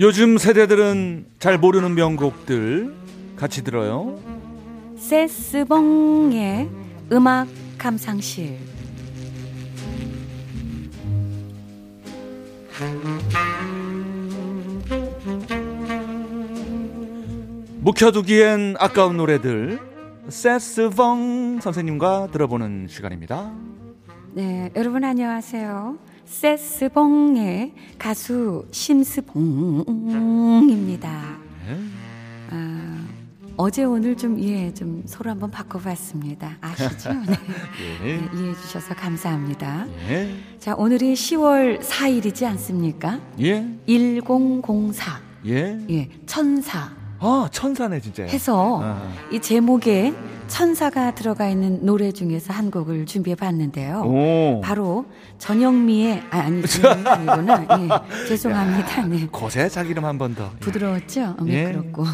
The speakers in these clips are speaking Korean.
요즘 세대들은 잘 모르는 명곡들 같이 들어요. 세스봉의 음악 감상실 묵혀두기엔 아까운 노래들 세스봉 선생님과 들어보는 시간입니다. 네, 여러분 안녕하세요. 세스봉의 가수 심스봉입니다. 아, 어제 오늘 좀, 예, 좀 서로 한번 바꿔봤습니다. 아시죠? 네. 예. 네, 이해해 주셔서 감사합니다. 예. 자, 오늘이 10월 4일이지 않습니까? 예. 1004. 예. 예, 천사. 아, 천사네 진짜. 해서 아. 이 제목에 천사가 들어가 있는 노래 중에서 한 곡을 준비해 봤는데요. 오. 바로 전영미의 아 아니 전영미구나. 예, 죄송합니다. 네. 거세 자기 이름 한 번 더. 부드러웠죠? 어, 예. 매끄럽고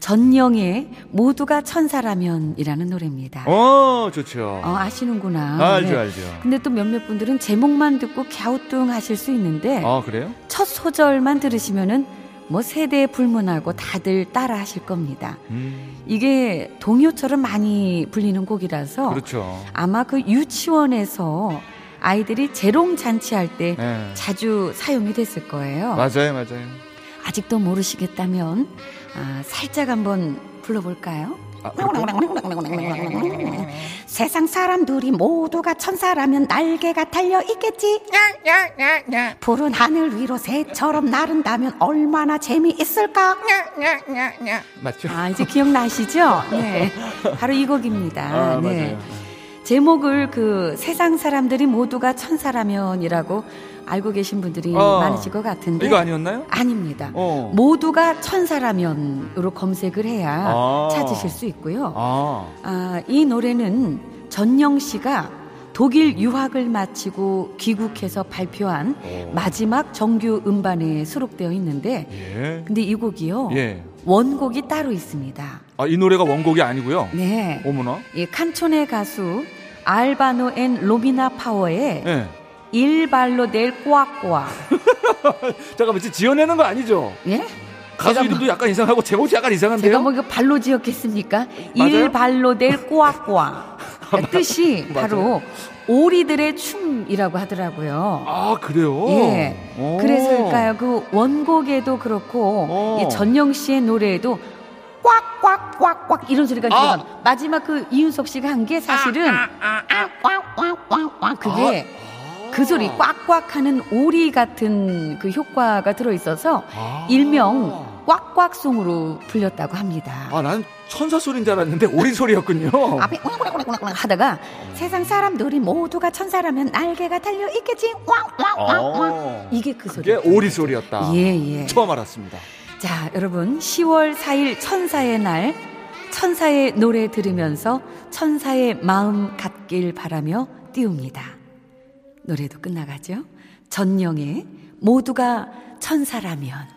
전영의 모두가 천사라면이라는 노래입니다. 어, 좋죠. 어, 아시는구나. 아, 알죠, 네. 알죠. 근데 또 몇몇 분들은 제목만 듣고 갸우뚱하실 수 있는데 아, 그래요? 첫 소절만 들으시면은 뭐 세대에 불문하고 다들 따라 하실 겁니다. 음, 이게 동요처럼 많이 불리는 곡이라서 그렇죠. 아마 그 유치원에서 아이들이 재롱 잔치할 때 예. 자주 사용이 됐을 거예요. 맞아요, 맞아요. 아직도 모르시겠다면 아, 살짝 한번 불러볼까요? 세상 사람들이 모두가 천사라면 날개가 달려 있겠지. 푸른 하늘 위로 새처럼 나른다면 얼마나 재미있을까? 맞죠? 아 이제 기억나시죠? 네, 바로 이 곡입니다. 아, 네. 맞아요. 제목을 그 세상 사람들이 모두가 천사라면이라고 알고 계신 분들이 어. 많으실 것 같은데 이거 아니었나요? 아닙니다. 어. 모두가 천사라면으로 검색을 해야 아. 찾으실 수 있고요. 아, 아, 이 노래는 전영 씨가 독일 유학을 마치고 귀국해서 발표한 오. 마지막 정규 음반에 수록되어 있는데 예. 근데 이 곡이요. 예. 원곡이 따로 있습니다. 아, 이 노래가 원곡이 아니고요. 네. 어머나. 이 칸초네 가수 알바노 and 로미나 파워의 예. Il ballo del qua qua. 잠깐만, 지금 지어내는 거 아니죠? 예? 가수 이름도 약간 이상하고 제목이 약간 이상한데요? 제가 뭐 이거 발로 지었겠습니까? 맞아요? Il ballo del qua qua. 뜻이 맞아요. 바로 오리들의 춤이라고 하더라고요. 아, 그래요? 예. 오. 그래서일까요? 그 원곡에도 그렇고 어. 이 전영 씨의 노래에도 꽉꽉꽉꽉 이런 소리가 아. 들어가. 마지막 그 이윤석 씨가 한 게 사실은 그게 그 소리 꽉꽉 하는 오리 같은 그 효과가 들어 있어서 아. 일명 꽉꽉송으로 불렸다고 합니다. 아, 난 천사 소리인 줄 알았는데 오리 소리였군요. 앞에 웅웅웅웅웅 하다가 세상 사람들이 모두가 천사라면 날개가 달려 있겠지. 왕왕왕왕. 어. 이게 그 소리. 그게 오리 소리였다. 예, 예. 처음 알았습니다. 자, 여러분 10월 4일 천사의 날 천사의 노래 들으면서 천사의 마음 갖길 바라며 띄웁니다. 노래도 끝나가죠. 전영의 모두가 천사라면.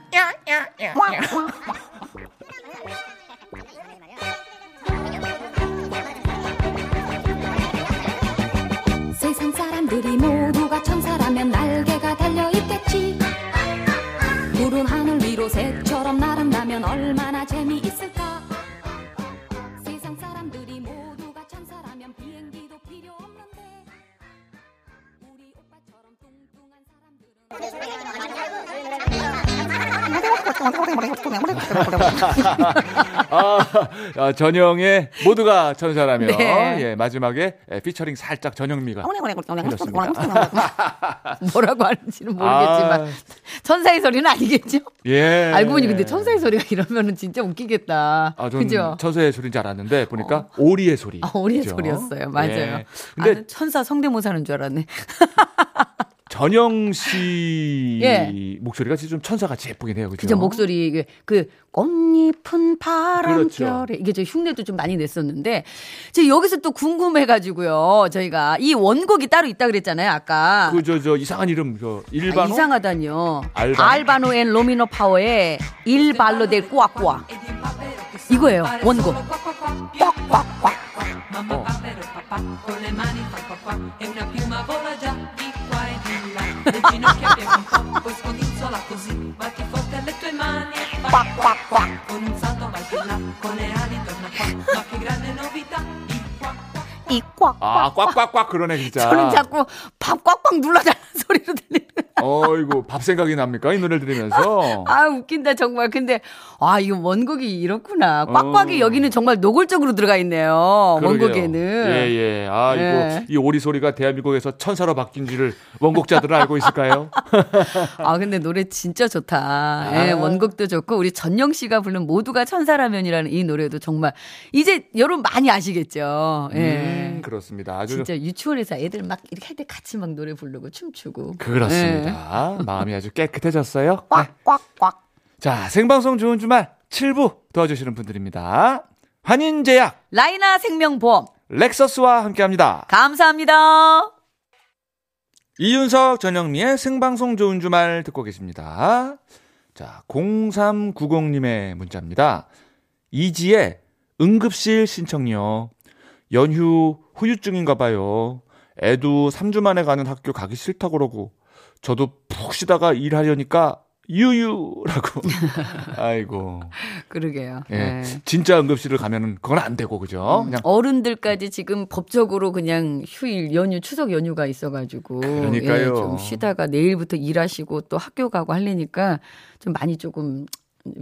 아, 아, 전영의 모두가 천사라면 네. 예, 마지막에 예, 피처링 살짝 전영미가 뭐라고 하는지는 모르겠지만 아, 천사의 소리는 아니겠죠? 예. 알고 보니 근데 천사의 소리가 이러면은 진짜 웃기겠다. 아, 전 그죠? 천사의 소리인 줄 알았는데 보니까 오리의 소리. 아, 오리의 그죠? 소리였어요. 맞아요. 예. 근데 아, 천사 성대모사는 줄 알았네. 전영 씨 예. 목소리가 진짜 좀 천사같이 예쁘긴 해요. 그죠? 그죠 목소리 이게 그 꽃잎은 바람결에 그렇죠. 이게 저 흉내도 좀 많이 냈었는데 제가 여기서 또 궁금해가지고요 저희가 이 원곡이 따로 있다 그랬잖아요 아까 그저 저 이상한 이름 저 아, 일반호 이상하다니요 알바노? 알바노 and 로미나 파워의 Il ballo del qua qua 이거예요 원곡 이 꽉. 아 꽉꽉꽉 그러네 진짜. 저는 자꾸 밥 꽉꽉 들리는 어이구 밥 생각이 납니까 이 노래를 들으면서. 아 웃긴다 정말 근데 아 이거 원곡이 이렇구나 꽉꽉이 어. 여기는 정말 노골적으로 들어가 있네요 그러게요. 원곡에는 예 예. 아 이거 예. 이 오리 소리가 대한민국에서 천사로 바뀐 지를 원곡자들은 알고 있을까요? 아 근데 노래 진짜 좋다 예, 아. 원곡도 좋고 우리 전영 씨가 부른 모두가 천사라면이라는 이 노래도 정말 이제 여러분 많이 아시겠죠 예. 음, 그렇습니다. 아주 진짜 유치원에서 애들 막 이렇게 할 때 같이 막 노래 부르고 춤추고 그렇습니다. 마음이 아주 깨끗해졌어요. 네. 꽉꽉꽉 자 생방송 좋은 주말 7부 도와주시는 분들입니다. 환인제약, 라이나 생명보험 렉서스와 함께합니다. 감사합니다. 이윤석 전영미의 생방송 좋은 주말 듣고 계십니다. 자, 0390님의 문자입니다. 이지의 응급실 신청요. 연휴 후유증인가 봐요. 애도 3주 만에 가는 학교 가기 싫다 그러고 저도 푹 쉬다가 일하려니까 유유라고. 아이고. 그러게요. 예. 네. 진짜 응급실을 가면은 그건 안 되고 그죠? 그냥 어른들까지 지금 법적으로 그냥 휴일 연휴 추석 연휴가 있어 가지고 그러니까요. 예, 좀 쉬다가 내일부터 일하시고 또 학교 가고 하려니까 좀 많이 조금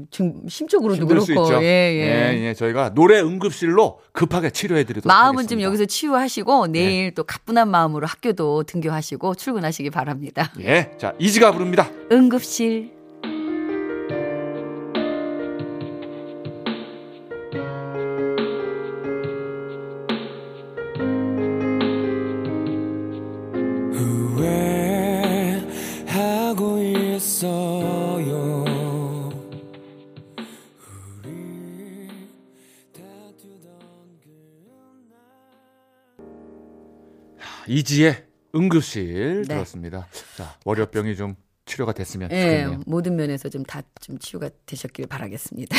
좀 심적으로도 그렇고. 예, 예. 예, 예. 저희가 노래 응급실로 급하게 치료해 드리도록 마음은 하겠습니다. 좀 여기서 치유하시고 내일 또 가뿐한 마음으로 학교도 등교하시고 출근하시기 바랍니다. 예. 자, 이지가 부릅니다. 응급실 이지의 응급실 네. 들었습니다. 자, 월요병이 좀 치료가 됐으면 예, 좋겠네요. 모든 면에서 좀다좀 치유가 되셨길 바라겠습니다.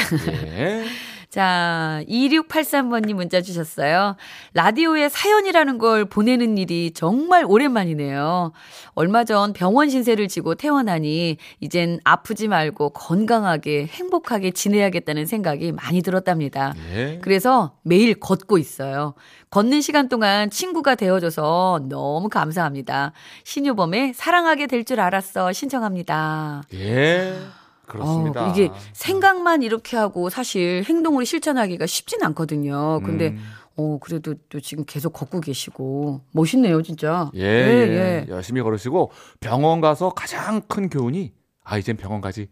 예. 자, 2683번님 문자 주셨어요. 라디오에 사연이라는 걸 보내는 일이 정말 오랜만이네요. 얼마 전 병원 신세를 지고 퇴원하니 이젠 아프지 말고 건강하게 행복하게 지내야겠다는 생각이 많이 들었답니다. 예. 그래서 매일 걷고 있어요. 걷는 시간 동안 친구가 되어줘서 너무 감사합니다. 신유범의 사랑하게 될 줄 알았어 신청합니다. 예. 그렇습니다. 어, 이게 생각만 이렇게 하고 사실 행동으로 실천하기가 쉽진 않거든요. 근데 음. 어 그래도 또 지금 계속 걷고 계시고 멋있네요, 진짜. 예, 예, 열심히 걸으시고 병원 가서 가장 큰 교훈이 아 이젠 병원 가지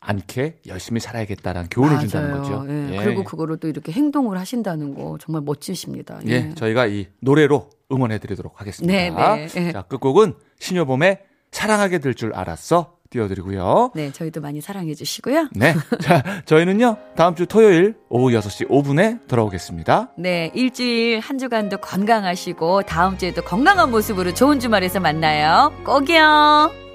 않게 열심히 살아야겠다라는 교훈을 준다는 맞아요. 거죠. 예. 그리고 그거를 또 이렇게 행동을 하신다는 거 정말 멋지십니다. 예, 저희가 이 노래로 응원해 드리도록 하겠습니다. 네, 네. 예. 자, 끝곡은 신효범의 사랑하게 될 줄 알았어 띄워드리고요. 네, 저희도 많이 사랑해 주시고요. 네, 자, 저희는요 다음 주 토요일 오후 6시 5분에 돌아오겠습니다. 네, 일주일 한 주간도 건강하시고 다음 주에도 건강한 모습으로 좋은 주말에서 만나요. 꼭이요.